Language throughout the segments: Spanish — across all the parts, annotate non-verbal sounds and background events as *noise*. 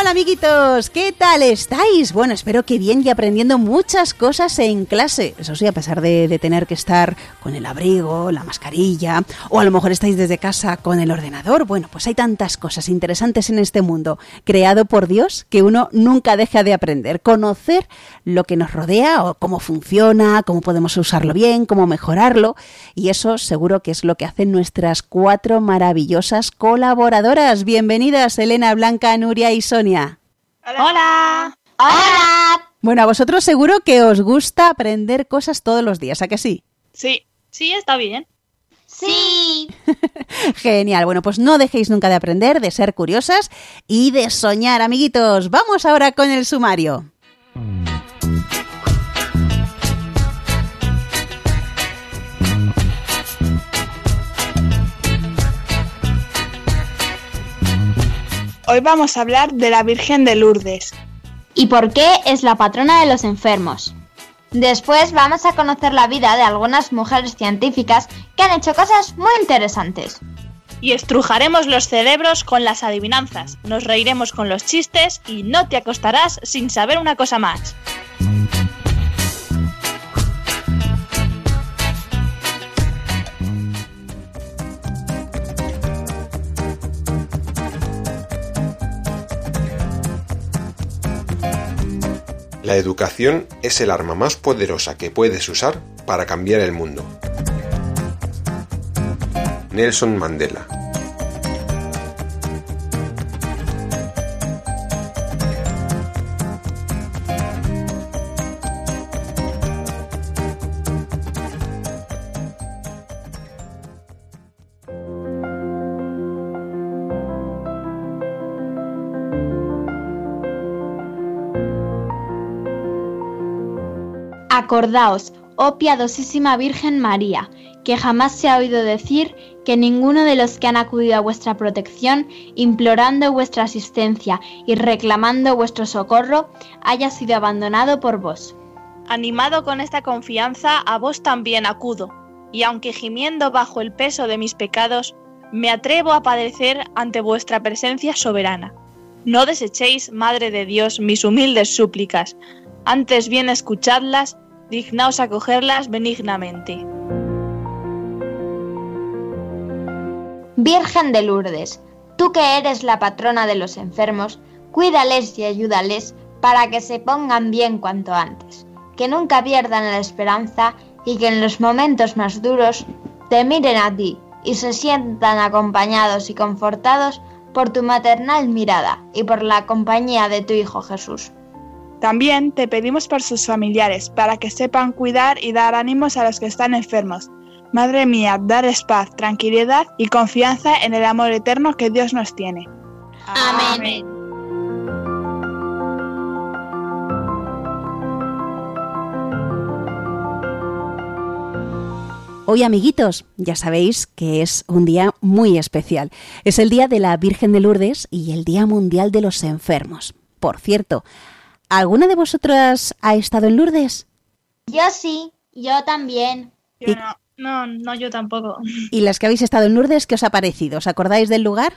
Hola amiguitos, ¿qué tal estáis? Bueno, espero que bien y aprendiendo muchas cosas en clase. Eso sí, a pesar de, tener que estar con el abrigo, la mascarilla, o a lo mejor estáis desde casa con el ordenador. Bueno, pues hay tantas cosas interesantes en este mundo, creado por Dios, que uno nunca deja de aprender. Conocer lo que nos rodea, o cómo funciona, cómo podemos usarlo bien, cómo mejorarlo. Y eso seguro que es lo que hacen nuestras cuatro maravillosas colaboradoras. Bienvenidas, Elena, Blanca, Nuria y Sonia. Hola. Hola. Bueno, a vosotros seguro que os gusta aprender cosas todos los días, ¿a que sí? Sí, sí, está bien. Sí. *laughs* Genial. Bueno, pues no dejéis nunca de aprender, de ser curiosas y de soñar, amiguitos. Vamos ahora con el sumario. Hoy vamos a hablar de la Virgen de Lourdes. ¿Y por qué es la patrona de los enfermos? Después vamos a conocer la vida de algunas mujeres científicas que han hecho cosas muy interesantes. Y estrujaremos los cerebros con las adivinanzas, nos reiremos con los chistes y no te acostarás sin saber una cosa más. La educación es el arma más poderosa que puedes usar para cambiar el mundo. Nelson Mandela Acordaos, oh piadosísima Virgen María, que jamás se ha oído decir que ninguno de los que han acudido a vuestra protección, implorando vuestra asistencia y reclamando vuestro socorro, haya sido abandonado por vos. Animado con esta confianza, a vos también acudo, y aunque gimiendo bajo el peso de mis pecados, me atrevo a padecer ante vuestra presencia soberana. No desechéis, Madre de Dios, mis humildes súplicas, antes bien escuchadlas dignaos acogerlas benignamente. Virgen de Lourdes, tú que eres la patrona de los enfermos, cuídales y ayúdales para que se pongan bien cuanto antes, que nunca pierdan la esperanza y que en los momentos más duros te miren a ti y se sientan acompañados y confortados por tu maternal mirada y por la compañía de tu Hijo Jesús. También te pedimos por sus familiares, para que sepan cuidar y dar ánimos a los que están enfermos. Madre mía, darles paz, tranquilidad y confianza en el amor eterno que Dios nos tiene. Amén. Hoy, amiguitos, ya sabéis que es un día muy especial. Es el Día de la Virgen de Lourdes y el Día Mundial de los Enfermos. Por cierto, ¿Alguna de vosotras ha estado en Lourdes? Yo sí, yo también. Yo no, no, no, yo tampoco. *laughs* ¿Y las que habéis estado en Lourdes, qué os ha parecido? ¿Os acordáis del lugar?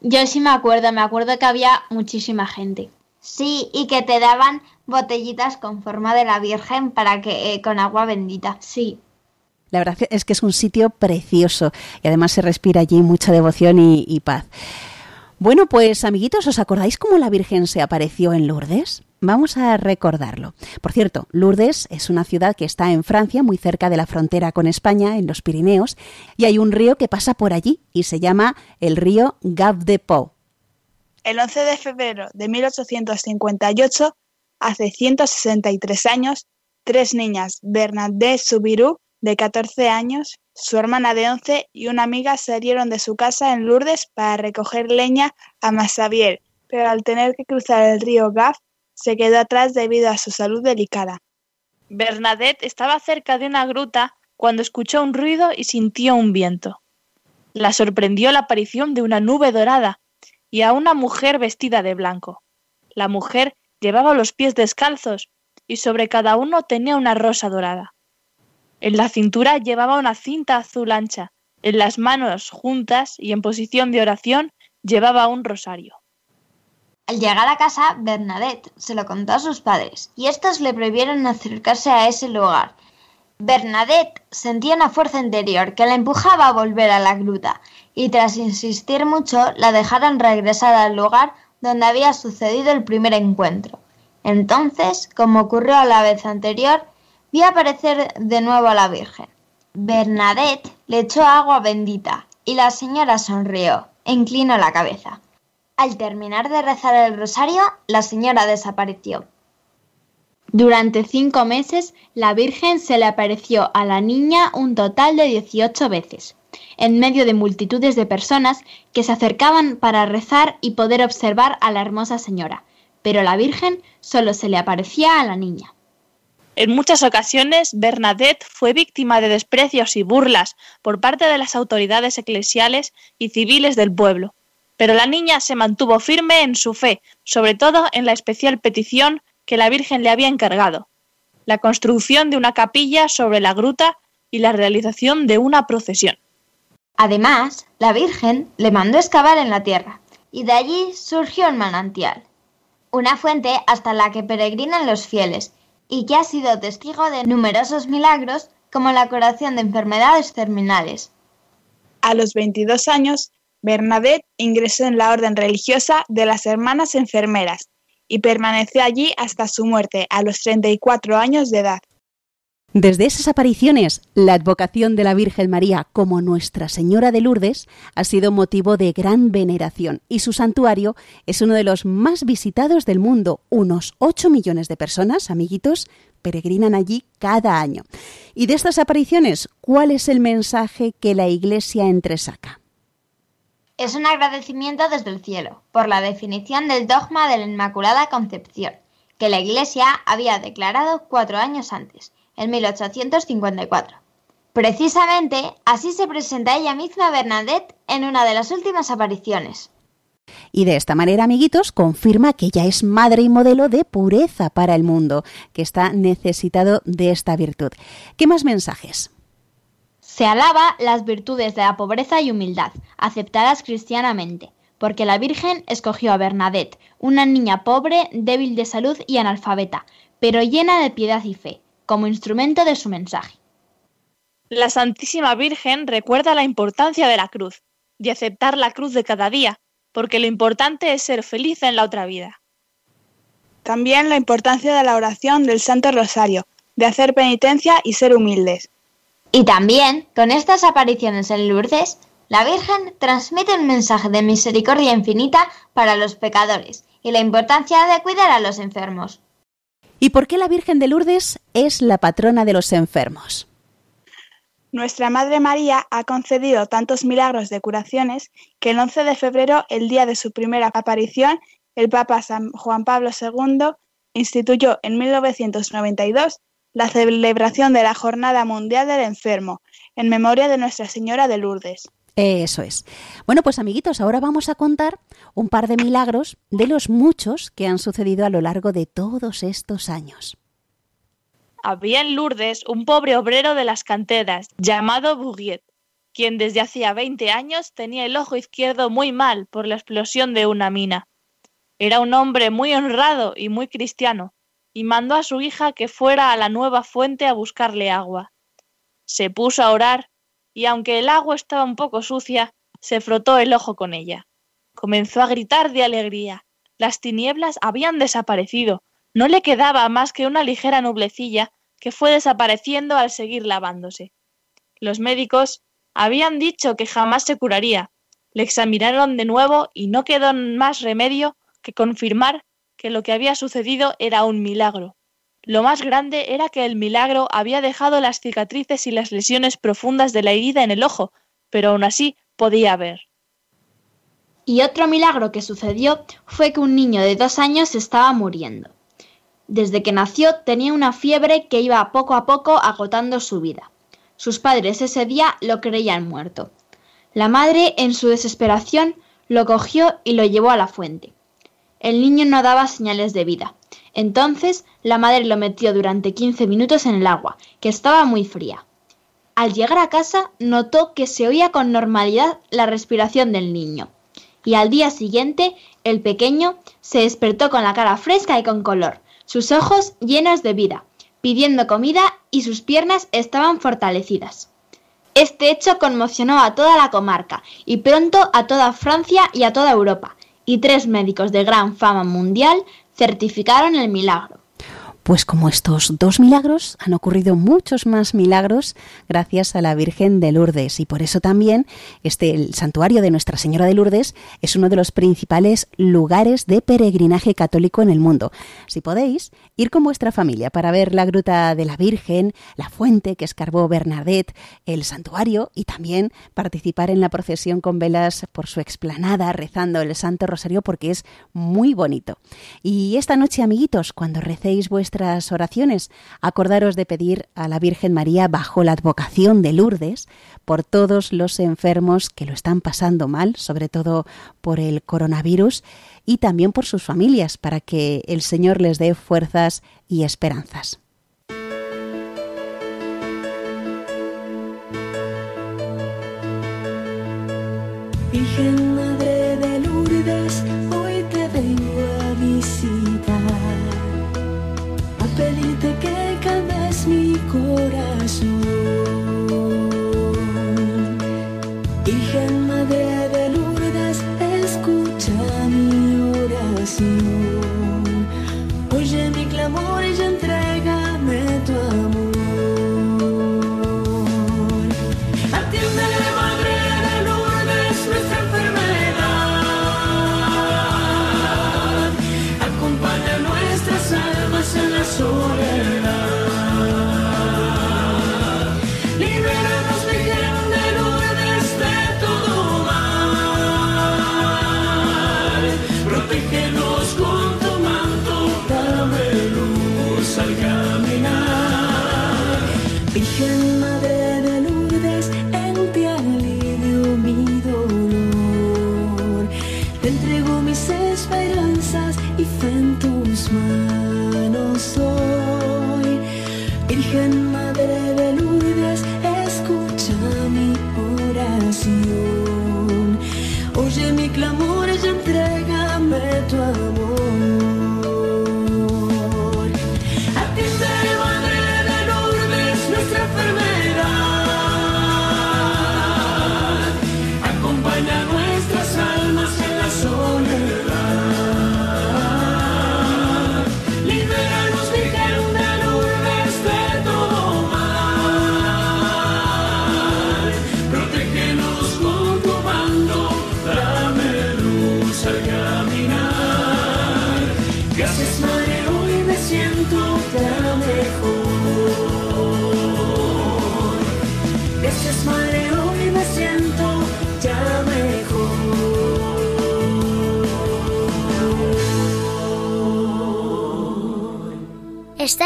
Yo sí me acuerdo, me acuerdo que había muchísima gente. Sí, y que te daban botellitas con forma de la Virgen para que eh, con agua bendita. Sí. La verdad es que es un sitio precioso y además se respira allí mucha devoción y paz. Bueno, pues amiguitos, ¿os acordáis cómo la Virgen se apareció en Lourdes? Vamos a recordarlo. Por cierto, Lourdes es una ciudad que está en Francia, muy cerca de la frontera con España, en los Pirineos, y hay un río que pasa por allí y se llama el río Gave de Pau. El 11 de febrero de 1858, hace 163 años, tres niñas, Bernadette Soubirous, de 14 años, su hermana de 11 y una amiga salieron de su casa en Lourdes para recoger leña a Massabielle, pero al tener que cruzar el río Gaf se quedó atrás debido a su salud delicada. Bernadette estaba cerca de una gruta cuando escuchó un ruido y sintió un viento. La sorprendió la aparición de una nube dorada y a una mujer vestida de blanco. La mujer llevaba los pies descalzos y sobre cada uno tenía una rosa dorada. En la cintura llevaba una cinta azul ancha, en las manos juntas y en posición de oración llevaba un rosario. Al llegar a casa, Bernadette se lo contó a sus padres y estos le prohibieron acercarse a ese lugar. Bernadette sentía una fuerza interior que la empujaba a volver a la gruta y tras insistir mucho la dejaron regresar al lugar donde había sucedido el primer encuentro. Entonces, como ocurrió la vez anterior, aparecer de nuevo a la Virgen. Bernadette le echó agua bendita y la señora sonrió e inclinó la cabeza. Al terminar de rezar el rosario, la señora desapareció. Durante cinco meses, la Virgen se le apareció a la niña un total de 18 veces, en medio de multitudes de personas que se acercaban para rezar y poder observar a la hermosa señora, pero la Virgen solo se le aparecía a la niña. En muchas ocasiones, Bernadette fue víctima de desprecios y burlas por parte de las autoridades eclesiales y civiles del pueblo, pero la niña se mantuvo firme en su fe, sobre todo en la especial petición que la Virgen le había encargado, la construcción de una capilla sobre la gruta y la realización de una procesión. Además, la Virgen le mandó excavar en la tierra, y de allí surgió un manantial, una fuente hasta la que peregrinan los fieles, y que ha sido testigo de numerosos milagros como la curación de enfermedades terminales. A los 22 años, Bernadette ingresó en la orden religiosa de las Hermanas Enfermeras y permaneció allí hasta su muerte a los 34 años de edad. Desde esas apariciones, la advocación de la Virgen María como Nuestra Señora de Lourdes ha sido motivo de gran veneración y su santuario es uno de los más visitados del mundo. Unos 8 millones de personas, amiguitos, peregrinan allí cada año. Y de estas apariciones, ¿cuál es el mensaje que la Iglesia entresaca? Es un agradecimiento desde el cielo por la definición del dogma de la Inmaculada Concepción, que la Iglesia había declarado cuatro años antes en 1854. Precisamente así se presenta ella misma Bernadette en una de las últimas apariciones. Y de esta manera, amiguitos, confirma que ella es madre y modelo de pureza para el mundo, que está necesitado de esta virtud. ¿Qué más mensajes? Se alaba las virtudes de la pobreza y humildad, aceptadas cristianamente, porque la Virgen escogió a Bernadette, una niña pobre, débil de salud y analfabeta, pero llena de piedad y fe, como instrumento de su mensaje. La Santísima Virgen recuerda la importancia de la cruz, de aceptar la cruz de cada día, porque lo importante es ser feliz en la otra vida. También la importancia de la oración del Santo Rosario, de hacer penitencia y ser humildes. Y también, con estas apariciones en Lourdes, la Virgen transmite un mensaje de misericordia infinita para los pecadores y la importancia de cuidar a los enfermos. ¿Y por qué la Virgen de Lourdes es la patrona de los enfermos? Nuestra Madre María ha concedido tantos milagros de curaciones que el 11 de febrero, el día de su primera aparición, el Papa San Juan Pablo II instituyó en 1992 la celebración de la Jornada Mundial del Enfermo, en memoria de Nuestra Señora de Lourdes. Eso es. Bueno, pues amiguitos, ahora vamos a contar un par de milagros de los muchos que han sucedido a lo largo de todos estos años. Había en Lourdes un pobre obrero de las canteras llamado Bourriet, quien desde hacía 20 años tenía el ojo izquierdo muy mal por la explosión de una mina. Era un hombre muy honrado y muy cristiano, y mandó a su hija que fuera a la nueva fuente a buscarle agua. Se puso a orar y aunque el agua estaba un poco sucia, se frotó el ojo con ella. Comenzó a gritar de alegría. Las tinieblas habían desaparecido. No le quedaba más que una ligera nublecilla que fue desapareciendo al seguir lavándose. Los médicos habían dicho que jamás se curaría. Le examinaron de nuevo y no quedó más remedio que confirmar que lo que había sucedido era un milagro. Lo más grande era que el milagro había dejado las cicatrices y las lesiones profundas de la herida en el ojo, pero aún así podía ver. Y otro milagro que sucedió fue que un niño de dos años estaba muriendo. Desde que nació tenía una fiebre que iba poco a poco agotando su vida. Sus padres ese día lo creían muerto. La madre, en su desesperación, lo cogió y lo llevó a la fuente. El niño no daba señales de vida. Entonces la madre lo metió durante 15 minutos en el agua, que estaba muy fría. Al llegar a casa notó que se oía con normalidad la respiración del niño. Y al día siguiente el pequeño se despertó con la cara fresca y con color, sus ojos llenos de vida, pidiendo comida y sus piernas estaban fortalecidas. Este hecho conmocionó a toda la comarca y pronto a toda Francia y a toda Europa, y tres médicos de gran fama mundial certificaron el milagro. Pues como estos dos milagros, han ocurrido muchos más milagros gracias a la Virgen de Lourdes. Y por eso también este, el santuario de Nuestra Señora de Lourdes es uno de los principales lugares de peregrinaje católico en el mundo. Si podéis, ir con vuestra familia para ver la gruta de la Virgen, la fuente que escarbó Bernadette, el santuario y también participar en la procesión con velas por su explanada rezando el Santo Rosario porque es muy bonito. Y esta noche, amiguitos, cuando recéis vuestra oraciones, acordaros de pedir a la Virgen María bajo la advocación de Lourdes por todos los enfermos que lo están pasando mal, sobre todo por el coronavirus, y también por sus familias, para que el Señor les dé fuerzas y esperanzas.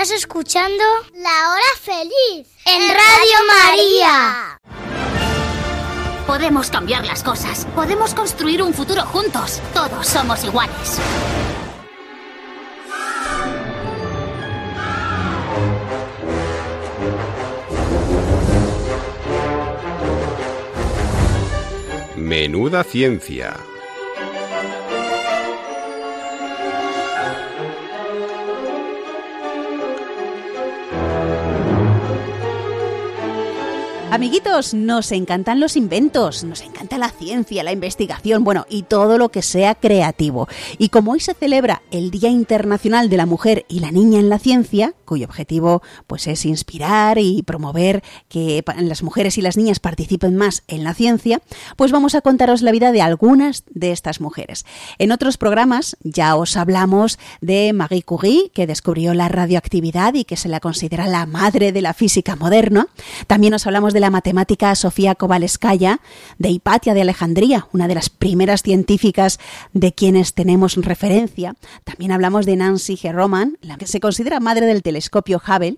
Estás escuchando La Hora Feliz en Radio María. Podemos cambiar las cosas. Podemos construir un futuro juntos. Todos somos iguales. Menuda ciencia. Amiguitos, nos encantan los inventos, nos encanta la ciencia, la investigación, bueno, y todo lo que sea creativo. Y como hoy se celebra el Día Internacional de la Mujer y la Niña en la Ciencia, cuyo objetivo pues es inspirar y promover que las mujeres y las niñas participen más en la ciencia, pues vamos a contaros la vida de algunas de estas mujeres. En otros programas ya os hablamos de Marie Curie, que descubrió la radioactividad y que se la considera la madre de la física moderna. También os hablamos de la matemática Sofía Kovalskaya, de Hipatia de Alejandría, una de las primeras científicas de quienes tenemos referencia. También hablamos de Nancy G. Roman, la que se considera madre del telescopio Hubble.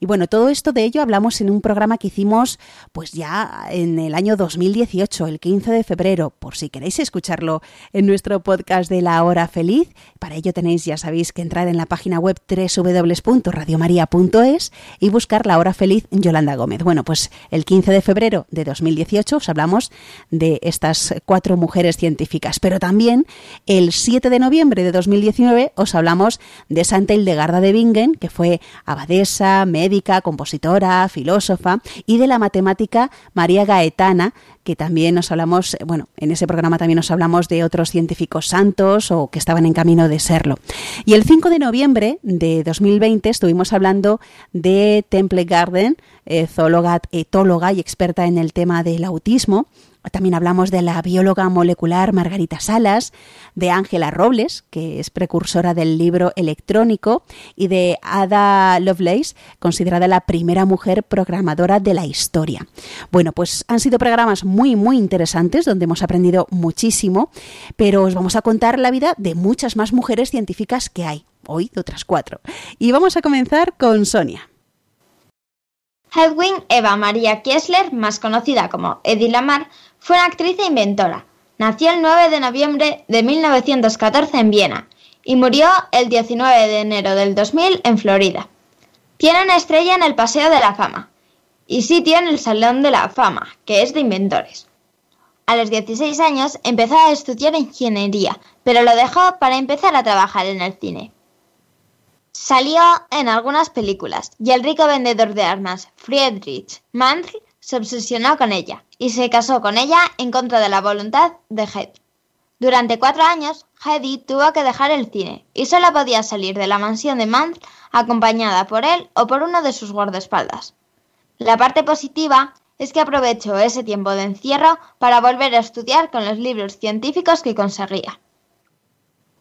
Y bueno, todo esto de ello hablamos en un programa que hicimos pues ya en el año 2018, el 15 de febrero, por si queréis escucharlo en nuestro podcast de La Hora Feliz. Para ello tenéis, ya sabéis, que entrar en la página web www.radiomaria.es y buscar La Hora Feliz Yolanda Gómez. Bueno, pues el 15 de febrero de 2018 os hablamos de estas cuatro mujeres científicas, pero también el 7 de noviembre de 2019 os hablamos de Santa Hildegarda de Bingen, que fue abadesa, médica, compositora, filósofa, y de la matemática María Gaetana, que también nos hablamos, bueno, en ese programa también nos hablamos de otros científicos santos o que estaban en camino de serlo. Y el 5 de noviembre de 2020 estuvimos hablando de Temple Garden, eh, zoóloga, etóloga y experta en el tema del autismo, también hablamos de la bióloga molecular Margarita Salas, de Ángela Robles, que es precursora del libro electrónico, y de Ada Lovelace, considerada la primera mujer programadora de la historia. Bueno, pues han sido programas muy, muy interesantes, donde hemos aprendido muchísimo, pero os vamos a contar la vida de muchas más mujeres científicas que hay, hoy de otras cuatro. Y vamos a comenzar con Sonia. Hedwig Eva María Kessler, más conocida como Edith Lamar, fue una actriz e inventora. Nació el 9 de noviembre de 1914 en Viena y murió el 19 de enero del 2000 en Florida. Tiene una estrella en el Paseo de la Fama y sitio en el Salón de la Fama, que es de inventores. A los 16 años empezó a estudiar ingeniería, pero lo dejó para empezar a trabajar en el cine. Salió en algunas películas y el rico vendedor de armas Friedrich Mandl se obsesionó con ella y se casó con ella en contra de la voluntad de Hedy. Durante cuatro años, Hedy tuvo que dejar el cine y solo podía salir de la mansión de Mandl acompañada por él o por uno de sus guardaespaldas. La parte positiva es que aprovechó ese tiempo de encierro para volver a estudiar con los libros científicos que conseguía.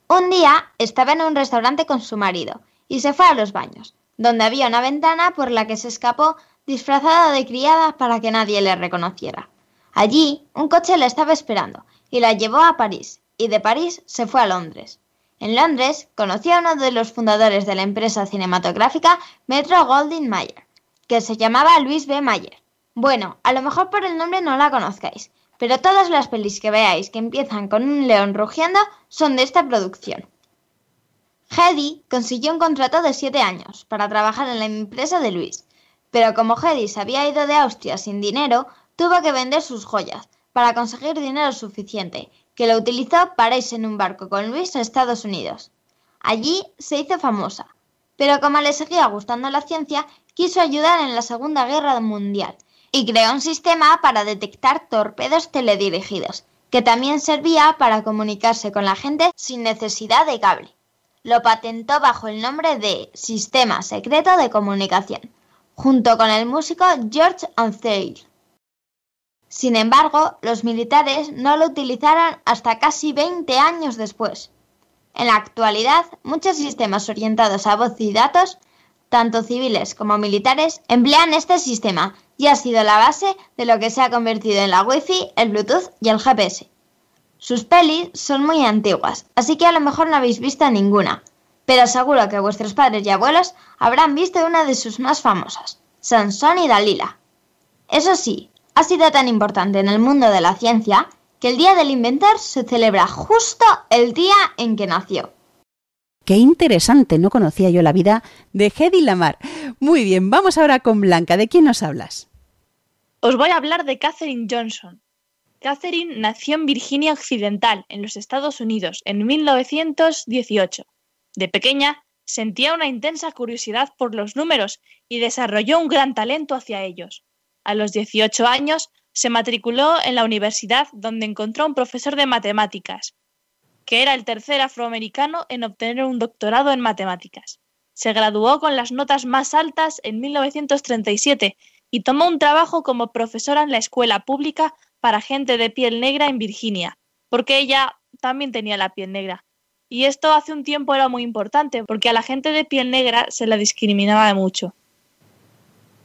Un día estaba en un restaurante con su marido y se fue a los baños, donde había una ventana por la que se escapó disfrazada de criada para que nadie le reconociera. Allí, un coche la estaba esperando y la llevó a París, y de París se fue a Londres. En Londres conoció a uno de los fundadores de la empresa cinematográfica Metro Goldwyn Mayer, que se llamaba Luis B. Mayer. Bueno, a lo mejor por el nombre no la conozcáis, pero todas las pelis que veáis que empiezan con un león rugiendo son de esta producción. Hedy consiguió un contrato de siete años para trabajar en la empresa de Luis, pero como Hedy se había ido de Austria sin dinero, tuvo que vender sus joyas para conseguir dinero suficiente, que lo utilizó para irse en un barco con Luis a Estados Unidos. Allí se hizo famosa, pero como le seguía gustando la ciencia, quiso ayudar en la Segunda Guerra Mundial y creó un sistema para detectar torpedos teledirigidos, que también servía para comunicarse con la gente sin necesidad de cable lo patentó bajo el nombre de Sistema Secreto de Comunicación, junto con el músico George Antheil. Sin embargo, los militares no lo utilizaron hasta casi 20 años después. En la actualidad, muchos sistemas orientados a voz y datos, tanto civiles como militares, emplean este sistema y ha sido la base de lo que se ha convertido en la Wi-Fi, el Bluetooth y el GPS. Sus pelis son muy antiguas, así que a lo mejor no habéis visto ninguna, pero seguro que vuestros padres y abuelos habrán visto una de sus más famosas, Sansón y Dalila. Eso sí, ha sido tan importante en el mundo de la ciencia que el Día del Inventor se celebra justo el día en que nació. Qué interesante, no conocía yo la vida de Hedy Lamar. Muy bien, vamos ahora con Blanca. ¿De quién nos hablas? Os voy a hablar de Katherine Johnson, Catherine nació en Virginia Occidental, en los Estados Unidos, en 1918. De pequeña, sentía una intensa curiosidad por los números y desarrolló un gran talento hacia ellos. A los 18 años, se matriculó en la universidad donde encontró un profesor de matemáticas, que era el tercer afroamericano en obtener un doctorado en matemáticas. Se graduó con las notas más altas en 1937 y tomó un trabajo como profesora en la escuela pública para gente de piel negra en Virginia, porque ella también tenía la piel negra. Y esto hace un tiempo era muy importante, porque a la gente de piel negra se la discriminaba mucho.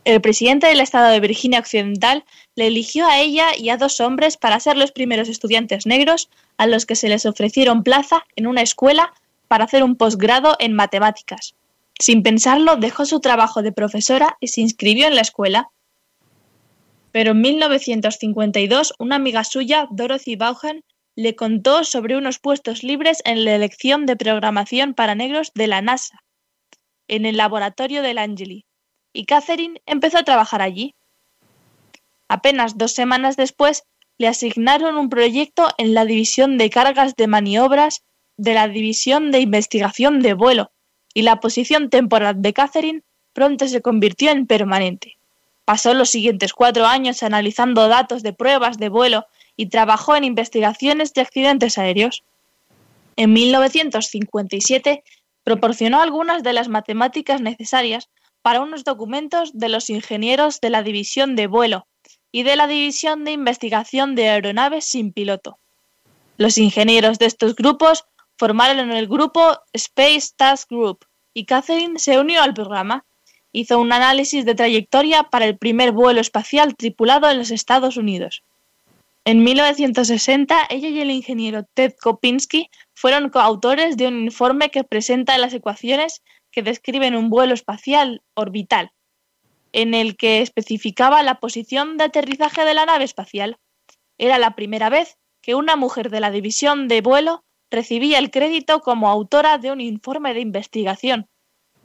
El presidente del estado de Virginia Occidental le eligió a ella y a dos hombres para ser los primeros estudiantes negros a los que se les ofrecieron plaza en una escuela para hacer un posgrado en matemáticas. Sin pensarlo, dejó su trabajo de profesora y se inscribió en la escuela. Pero en 1952, una amiga suya, Dorothy Vaughan, le contó sobre unos puestos libres en la elección de programación para negros de la NASA, en el laboratorio del Angeli, y Catherine empezó a trabajar allí. Apenas dos semanas después, le asignaron un proyecto en la división de cargas de maniobras de la división de investigación de vuelo, y la posición temporal de Catherine pronto se convirtió en permanente. Pasó los siguientes cuatro años analizando datos de pruebas de vuelo y trabajó en investigaciones de accidentes aéreos. En 1957 proporcionó algunas de las matemáticas necesarias para unos documentos de los ingenieros de la División de Vuelo y de la División de Investigación de Aeronaves sin piloto. Los ingenieros de estos grupos formaron el grupo Space Task Group y Catherine se unió al programa. Hizo un análisis de trayectoria para el primer vuelo espacial tripulado en los Estados Unidos. En 1960, ella y el ingeniero Ted Kopinski fueron coautores de un informe que presenta las ecuaciones que describen un vuelo espacial orbital, en el que especificaba la posición de aterrizaje de la nave espacial. Era la primera vez que una mujer de la división de vuelo recibía el crédito como autora de un informe de investigación.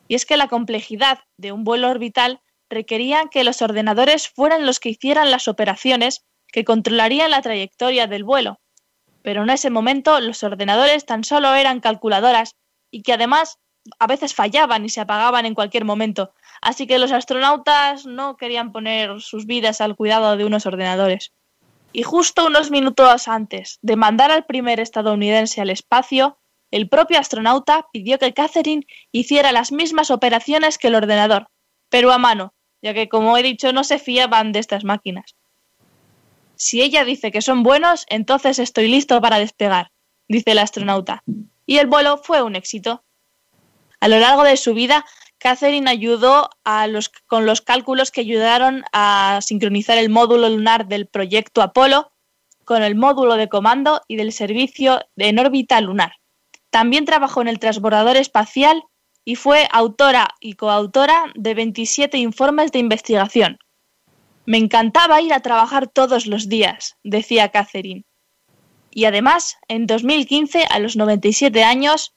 Y es que la complejidad de un vuelo orbital requería que los ordenadores fueran los que hicieran las operaciones que controlarían la trayectoria del vuelo. Pero en ese momento los ordenadores tan solo eran calculadoras y que además a veces fallaban y se apagaban en cualquier momento, así que los astronautas no querían poner sus vidas al cuidado de unos ordenadores. Y justo unos minutos antes de mandar al primer estadounidense al espacio, el propio astronauta pidió que Catherine hiciera las mismas operaciones que el ordenador, pero a mano, ya que como he dicho no se fiaban de estas máquinas. Si ella dice que son buenos, entonces estoy listo para despegar, dice el astronauta. Y el vuelo fue un éxito. A lo largo de su vida, Catherine ayudó a con los cálculos que ayudaron a sincronizar el módulo lunar del proyecto Apolo con el módulo de comando y del servicio en órbita lunar. También trabajó en el transbordador espacial y fue autora y coautora de 27 informes de investigación, me encantaba ir a trabajar todos los días, decía Catherine. Y además, en 2015, a los 97 años,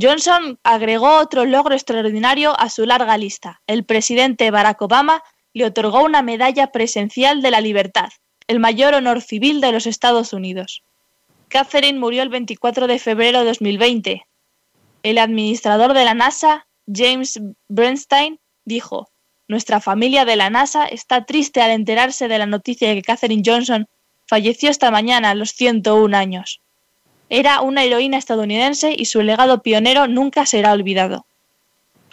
Johnson agregó otro logro extraordinario a su larga lista. El presidente Barack Obama le otorgó una medalla presencial de la libertad, el mayor honor civil de los Estados Unidos. Catherine murió el 24 de febrero de 2020. El administrador de la NASA, James Bernstein, dijo, nuestra familia de la NASA está triste al enterarse de la noticia de que Katherine Johnson falleció esta mañana a los 101 años. Era una heroína estadounidense y su legado pionero nunca será olvidado.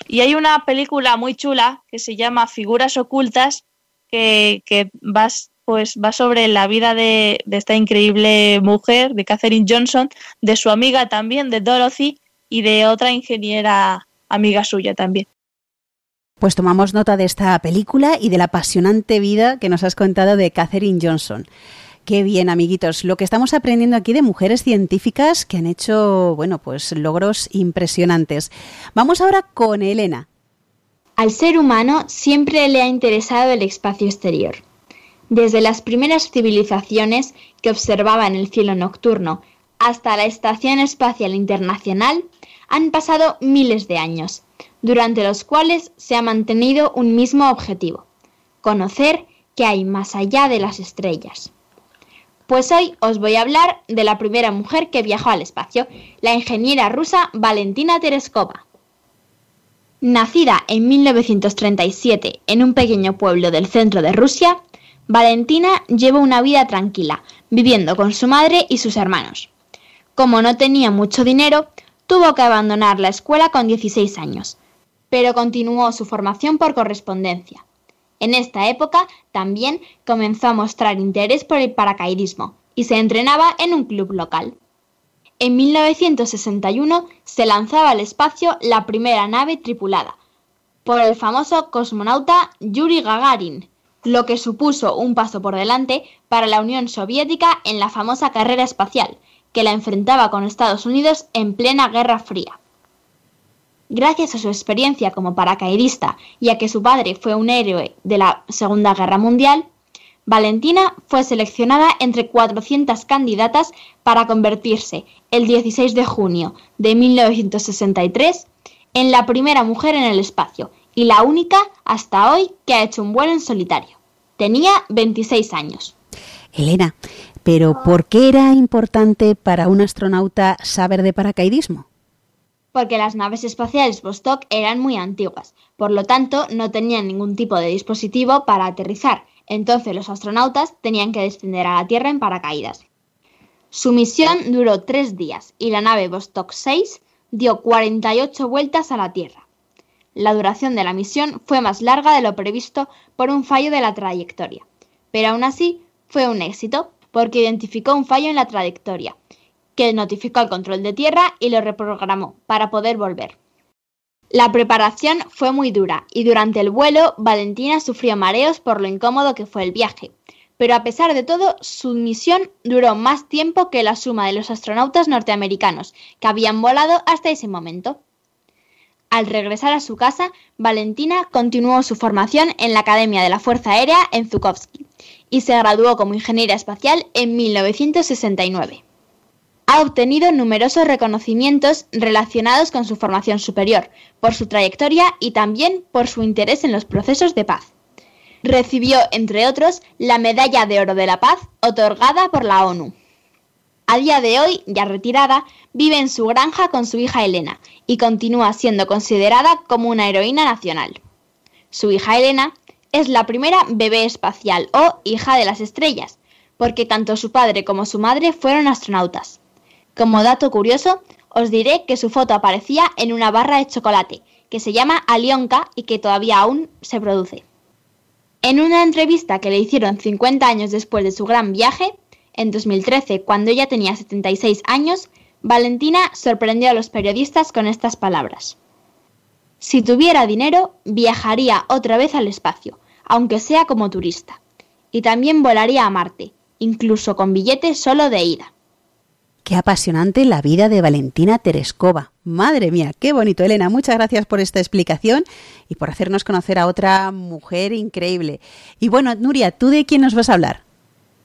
Y hay una película muy chula que se llama Figuras ocultas que, va, pues, va sobre la vida de, de esta increíble mujer, de Katherine Johnson, de su amiga también, de Dorothy, y de otra ingeniera amiga suya también. Pues tomamos nota de esta película y de la apasionante vida que nos has contado de Katherine Johnson. Qué bien, amiguitos, lo que estamos aprendiendo aquí de mujeres científicas que han hecho, bueno, pues logros impresionantes. Vamos ahora con Elena. Al ser humano siempre le ha interesado el espacio exterior. Desde las primeras civilizaciones que observaban el cielo nocturno hasta la Estación Espacial Internacional, han pasado miles de años durante los cuales se ha mantenido un mismo objetivo, conocer qué hay más allá de las estrellas. Pues hoy os voy a hablar de la primera mujer que viajó al espacio, la ingeniera rusa Valentina Tereskova. Nacida en 1937 en un pequeño pueblo del centro de Rusia, Valentina lleva una vida tranquila, viviendo con su madre y sus hermanos. Como no tenía mucho dinero, tuvo que abandonar la escuela con 16 años, pero continuó su formación por correspondencia. En esta época también comenzó a mostrar interés por el paracaidismo y se entrenaba en un club local. En 1961 se lanzaba al espacio la primera nave tripulada por el famoso cosmonauta Yuri Gagarin, lo que supuso un paso por delante para la Unión Soviética en la famosa carrera espacial, que la enfrentaba con Estados Unidos en plena Guerra Fría. Gracias a su experiencia como paracaidista y a que su padre fue un héroe de la Segunda Guerra Mundial, Valentina fue seleccionada entre 400 candidatas para convertirse el 16 de junio de 1963 en la primera mujer en el espacio y la única hasta hoy que ha hecho un vuelo en solitario. Tenía 26 años. Elena, pero ¿por qué era importante para un astronauta saber de paracaidismo? Porque las naves espaciales Vostok eran muy antiguas, por lo tanto no tenían ningún tipo de dispositivo para aterrizar entonces los astronautas tenían que descender a la Tierra en paracaídas. Su misión duró tres días y la nave Vostok 6 dio 48 vueltas a la Tierra. La duración de la misión fue más larga de lo previsto por un fallo de la trayectoria, pero aún así fue un éxito porque identificó un fallo en la trayectoria, que notificó al control de tierra y lo reprogramó para poder volver. La preparación fue muy dura y durante el vuelo Valentina sufrió mareos por lo incómodo que fue el viaje. Pero a pesar de todo, su misión duró más tiempo que la suma de los astronautas norteamericanos que habían volado hasta ese momento. Al regresar a su casa, Valentina continuó su formación en la Academia de la Fuerza Aérea en Zukovsky y se graduó como ingeniera espacial en 1969 ha obtenido numerosos reconocimientos relacionados con su formación superior, por su trayectoria y también por su interés en los procesos de paz. Recibió, entre otros, la Medalla de Oro de la Paz, otorgada por la ONU. A día de hoy, ya retirada, vive en su granja con su hija Elena y continúa siendo considerada como una heroína nacional. Su hija Elena es la primera bebé espacial o hija de las estrellas, porque tanto su padre como su madre fueron astronautas. Como dato curioso, os diré que su foto aparecía en una barra de chocolate, que se llama Alionka y que todavía aún se produce. En una entrevista que le hicieron 50 años después de su gran viaje, en 2013, cuando ella tenía 76 años, Valentina sorprendió a los periodistas con estas palabras. Si tuviera dinero, viajaría otra vez al espacio, aunque sea como turista. Y también volaría a Marte, incluso con billete solo de ida. Qué apasionante la vida de Valentina Tereskova. Madre mía, qué bonito, Elena. Muchas gracias por esta explicación y por hacernos conocer a otra mujer increíble. Y bueno, Nuria, ¿tú de quién nos vas a hablar?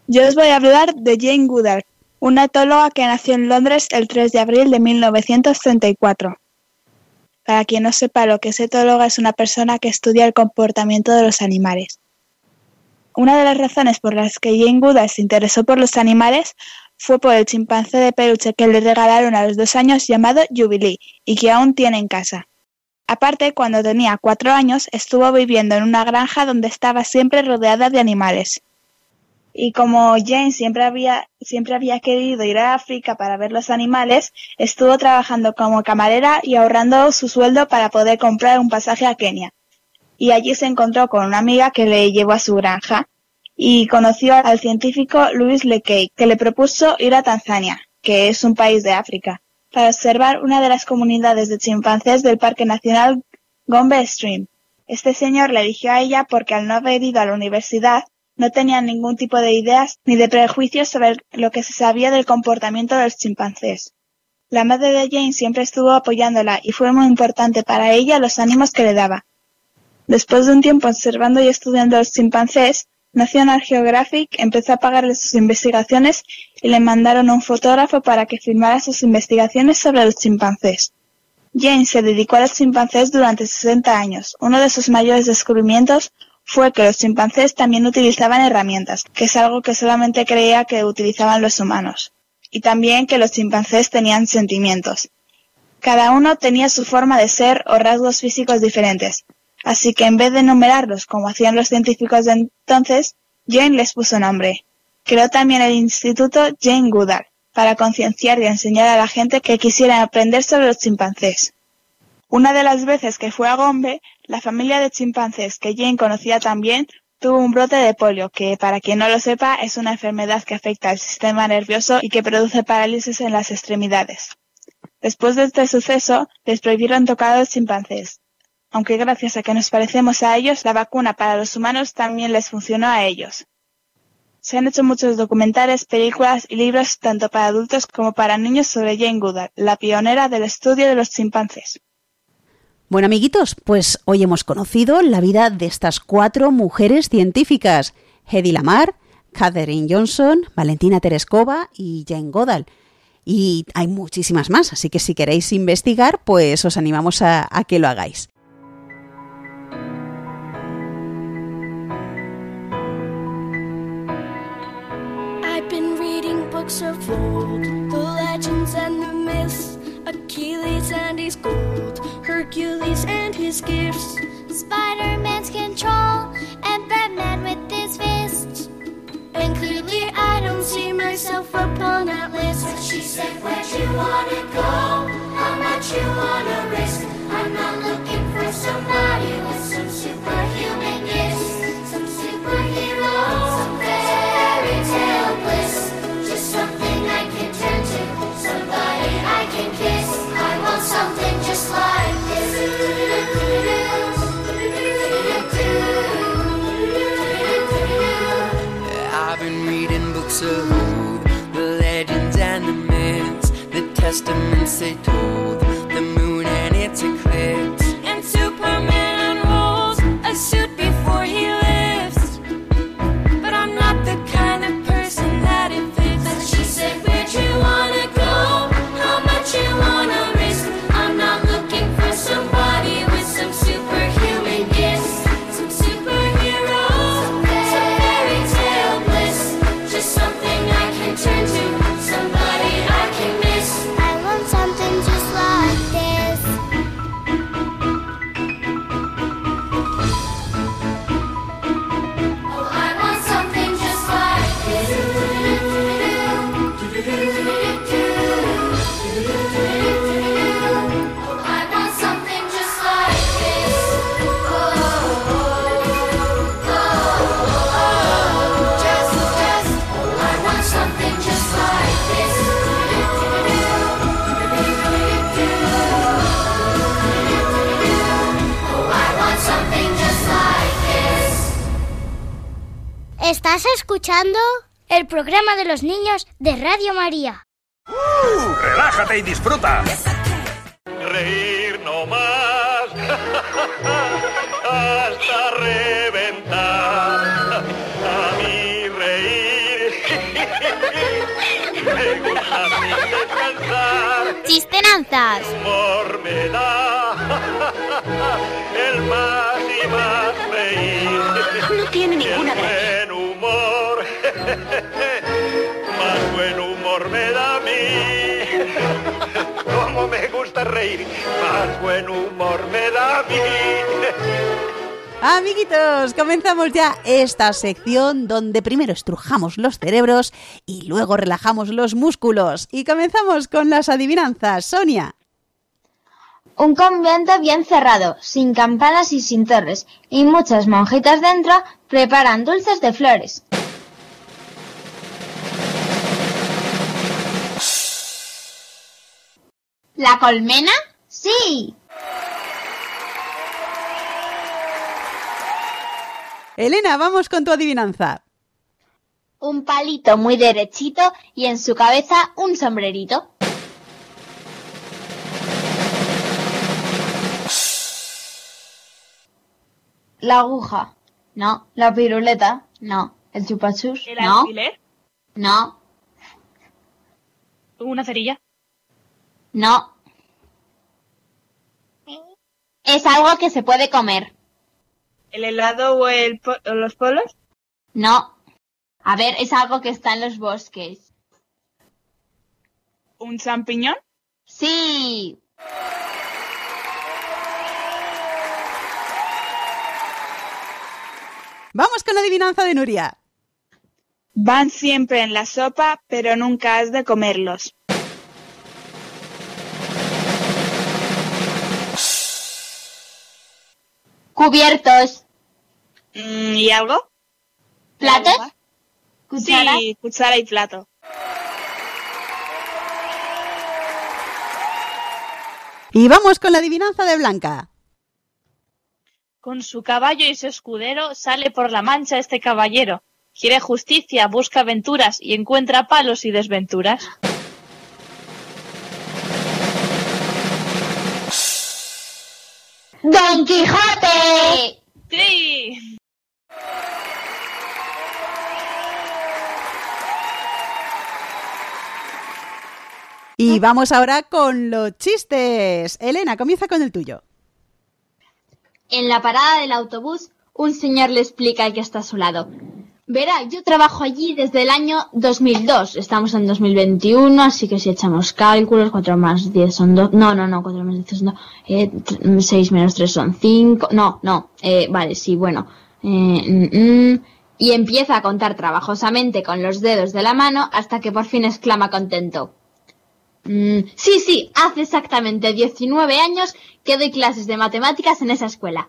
Yo os voy a hablar de Jane Goodall, una etóloga que nació en Londres el 3 de abril de 1934. Para quien no sepa lo que es etóloga, es una persona que estudia el comportamiento de los animales. Una de las razones por las que Jane Goodall se interesó por los animales fue por el chimpancé de peluche que le regalaron a los dos años llamado Jubilee y que aún tiene en casa. Aparte, cuando tenía cuatro años, estuvo viviendo en una granja donde estaba siempre rodeada de animales. Y como Jane siempre había, siempre había querido ir a África para ver los animales, estuvo trabajando como camarera y ahorrando su sueldo para poder comprar un pasaje a Kenia. Y allí se encontró con una amiga que le llevó a su granja y conoció al científico Louis Leakey, que le propuso ir a Tanzania, que es un país de África, para observar una de las comunidades de chimpancés del Parque Nacional Gombe Stream. Este señor la eligió a ella porque al no haber ido a la universidad no tenía ningún tipo de ideas ni de prejuicios sobre lo que se sabía del comportamiento de los chimpancés. La madre de Jane siempre estuvo apoyándola y fue muy importante para ella los ánimos que le daba. Después de un tiempo observando y estudiando a los chimpancés, National Geographic empezó a pagarle sus investigaciones y le mandaron un fotógrafo para que filmara sus investigaciones sobre los chimpancés. Jane se dedicó a los chimpancés durante 60 años. Uno de sus mayores descubrimientos fue que los chimpancés también utilizaban herramientas, que es algo que solamente creía que utilizaban los humanos. Y también que los chimpancés tenían sentimientos. Cada uno tenía su forma de ser o rasgos físicos diferentes, Así que en vez de enumerarlos como hacían los científicos de entonces, Jane les puso nombre. Creó también el Instituto Jane Goodall para concienciar y enseñar a la gente que quisiera aprender sobre los chimpancés. Una de las veces que fue a Gombe, la familia de chimpancés que Jane conocía también tuvo un brote de polio, que para quien no lo sepa es una enfermedad que afecta al sistema nervioso y que produce parálisis en las extremidades. Después de este suceso, les prohibieron tocar a los chimpancés. Aunque gracias a que nos parecemos a ellos, la vacuna para los humanos también les funcionó a ellos. Se han hecho muchos documentales, películas y libros tanto para adultos como para niños sobre Jane Goodall, la pionera del estudio de los chimpancés. Bueno, amiguitos, pues hoy hemos conocido la vida de estas cuatro mujeres científicas: Hedy Lamar, Katherine Johnson, Valentina Tereskova y Jane Goodall. Y hay muchísimas más, así que si queréis investigar, pues os animamos a, a que lo hagáis. Books of old, the legends and the myths, Achilles and his gold, Hercules and his gifts, Spider-Man's control, and Batman with his fists. and clearly I don't see myself upon that list. She said, Where'd you wanna go? How much you wanna risk? I'm not looking for somebody with some superhuman something just like this. I've been reading books of old, the legends and the myths, the testaments they told, ¿Estás escuchando? El programa de los niños de Radio María. ¡Uh! ¡Relájate y disfruta! Reír no más *laughs* hasta reventar. A mí reír *laughs* me gusta descansar. Chistenanzas. Humor me da Como me gusta reír, más buen humor me da a mí. Amiguitos, comenzamos ya esta sección donde primero estrujamos los cerebros y luego relajamos los músculos. Y comenzamos con las adivinanzas. Sonia. Un convento bien cerrado, sin campanas y sin torres, y muchas monjitas dentro preparan dulces de flores. ¿La colmena? Sí. Elena, vamos con tu adivinanza. Un palito muy derechito y en su cabeza un sombrerito. La aguja. No. La piruleta. No. El chupachus. ¿El No. alfiler? No. ¿Una cerilla? No. Es algo que se puede comer. ¿El helado o, el po- o los polos? No. A ver, es algo que está en los bosques. ¿Un champiñón? Sí. Vamos con la adivinanza de Nuria. Van siempre en la sopa, pero nunca has de comerlos. Cubiertos. Mm, ¿Y algo? ¿Platos? ¿Cuchara? Sí, cuchara y plato. Y vamos con la adivinanza de Blanca. Con su caballo y su escudero sale por la mancha este caballero. Quiere justicia, busca aventuras y encuentra palos y desventuras. ¡Don Quijote! ¡Sí! Y vamos ahora con los chistes. Elena, comienza con el tuyo. En la parada del autobús, un señor le explica al que está a su lado. Verá, yo trabajo allí desde el año 2002. Estamos en 2021, así que si echamos cálculos, 4 más 10 son 2. No, no, no, 4 más 10 son 2. Eh, 6 menos 3 son 5. No, no. Eh, vale, sí, bueno. Eh, mm, mm. Y empieza a contar trabajosamente con los dedos de la mano hasta que por fin exclama contento. Mm, sí, sí, hace exactamente 19 años que doy clases de matemáticas en esa escuela.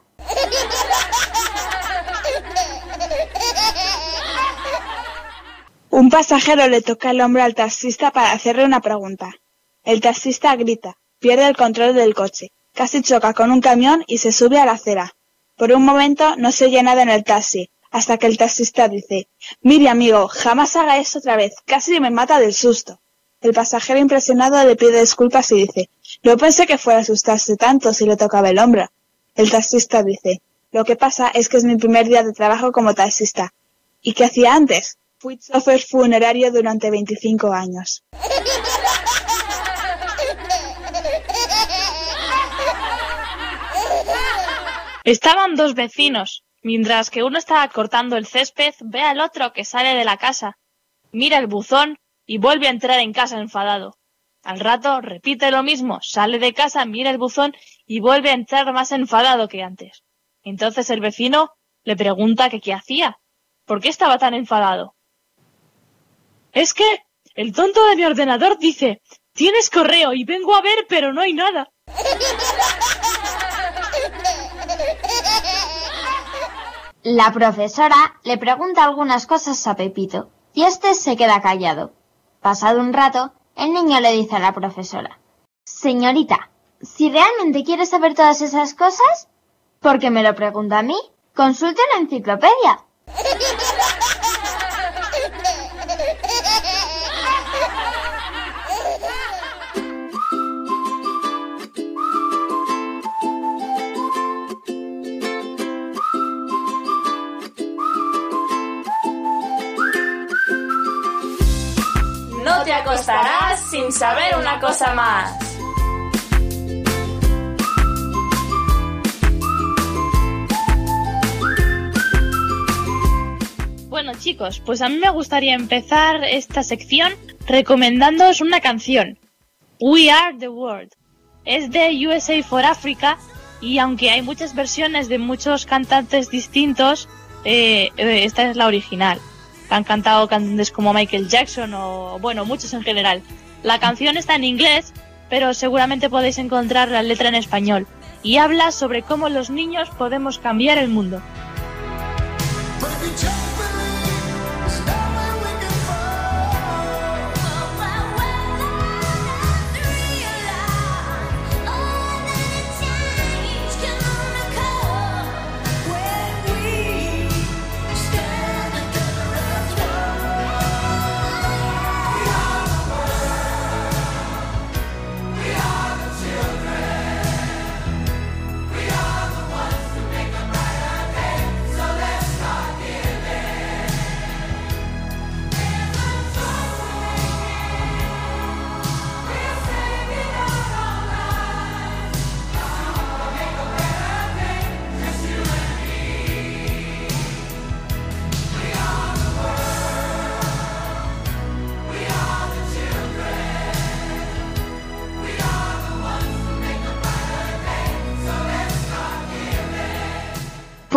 Un pasajero le toca el hombro al taxista para hacerle una pregunta. El taxista grita, pierde el control del coche, casi choca con un camión y se sube a la acera. Por un momento no se oye nada en el taxi, hasta que el taxista dice, mire amigo, jamás haga eso otra vez, casi me mata del susto. El pasajero impresionado le pide disculpas y dice, no pensé que fuera a asustarse tanto si le tocaba el hombro. El taxista dice, lo que pasa es que es mi primer día de trabajo como taxista. ¿Y qué hacía antes? Fui chofer funerario durante 25 años. Estaban dos vecinos. Mientras que uno estaba cortando el césped, ve al otro que sale de la casa. Mira el buzón y vuelve a entrar en casa enfadado. Al rato repite lo mismo, sale de casa, mira el buzón y vuelve a entrar más enfadado que antes. Entonces el vecino le pregunta que qué hacía. ¿Por qué estaba tan enfadado? Es que el tonto de mi ordenador dice, tienes correo y vengo a ver pero no hay nada. La profesora le pregunta algunas cosas a Pepito y este se queda callado. Pasado un rato, el niño le dice a la profesora, Señorita, si realmente quiere saber todas esas cosas, ¿por qué me lo pregunta a mí? Consulte la enciclopedia. Acostarás sin saber una cosa más. Bueno chicos, pues a mí me gustaría empezar esta sección recomendándoos una canción. We Are the World. Es de USA for Africa y aunque hay muchas versiones de muchos cantantes distintos, eh, eh, esta es la original. Han cantado cantantes como Michael Jackson o, bueno, muchos en general. La canción está en inglés, pero seguramente podéis encontrar la letra en español. Y habla sobre cómo los niños podemos cambiar el mundo.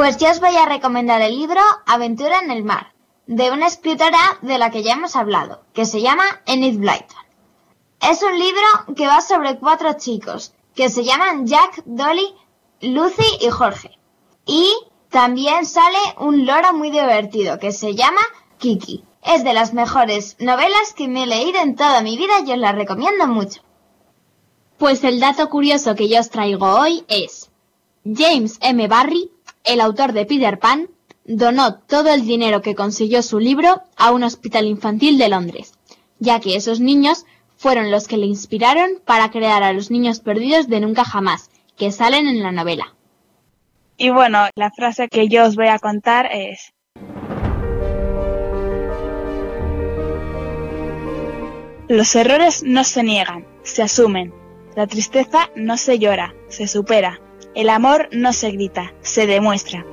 Pues yo os voy a recomendar el libro Aventura en el mar, de una escritora de la que ya hemos hablado, que se llama Enid Blyton. Es un libro que va sobre cuatro chicos, que se llaman Jack, Dolly, Lucy y Jorge. Y también sale un loro muy divertido que se llama Kiki. Es de las mejores novelas que me he leído en toda mi vida y os la recomiendo mucho. Pues el dato curioso que yo os traigo hoy es James M. Barry, el autor de Peter Pan, donó todo el dinero que consiguió su libro a un hospital infantil de Londres, ya que esos niños fueron los que le inspiraron para crear a los niños perdidos de Nunca Jamás, que salen en la novela. Y bueno, la frase que yo os voy a contar es... Los errores no se niegan, se asumen. La tristeza no se llora, se supera. El amor no se grita, se demuestra.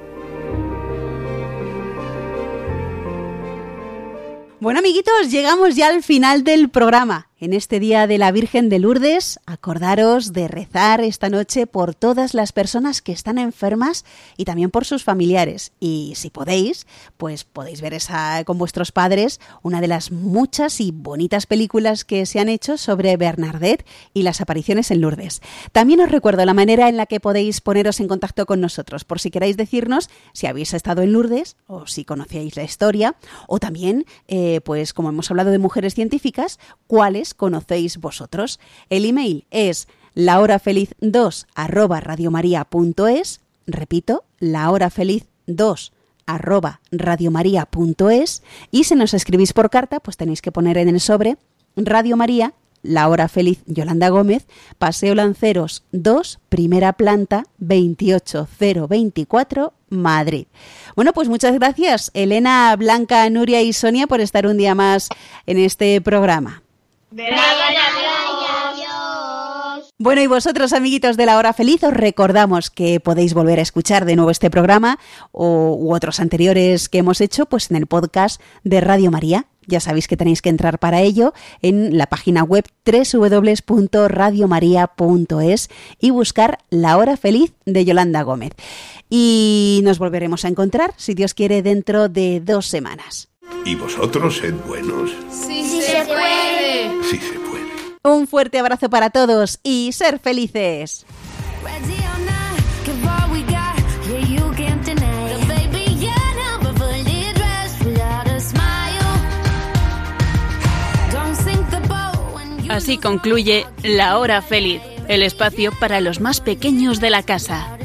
Bueno, amiguitos, llegamos ya al final del programa. En este día de la Virgen de Lourdes, acordaros de rezar esta noche por todas las personas que están enfermas y también por sus familiares. Y si podéis, pues podéis ver esa, con vuestros padres una de las muchas y bonitas películas que se han hecho sobre Bernadette y las apariciones en Lourdes. También os recuerdo la manera en la que podéis poneros en contacto con nosotros, por si queréis decirnos si habéis estado en Lourdes o si conocíais la historia, o también, eh, pues como hemos hablado de mujeres científicas, cuáles conocéis vosotros. El email es lahorafeliz2 arroba. Repito, lahorafeliz2 arroba radiomaria.es y si nos escribís por carta, pues tenéis que poner en el sobre Radio María, La Hora Feliz Yolanda Gómez, Paseo Lanceros 2, primera planta, 28024, Madrid. Bueno, pues muchas gracias, Elena, Blanca, Nuria y Sonia, por estar un día más en este programa. Bueno, y vosotros, amiguitos de la hora feliz, os recordamos que podéis volver a escuchar de nuevo este programa o, u otros anteriores que hemos hecho pues en el podcast de Radio María. Ya sabéis que tenéis que entrar para ello en la página web www.radiomaria.es y buscar La Hora Feliz de Yolanda Gómez. Y nos volveremos a encontrar, si Dios quiere, dentro de dos semanas. ¿Y vosotros sed buenos? Sí, puede. Sí se puede. Un fuerte abrazo para todos y ser felices. Así concluye La Hora Feliz, el espacio para los más pequeños de la casa.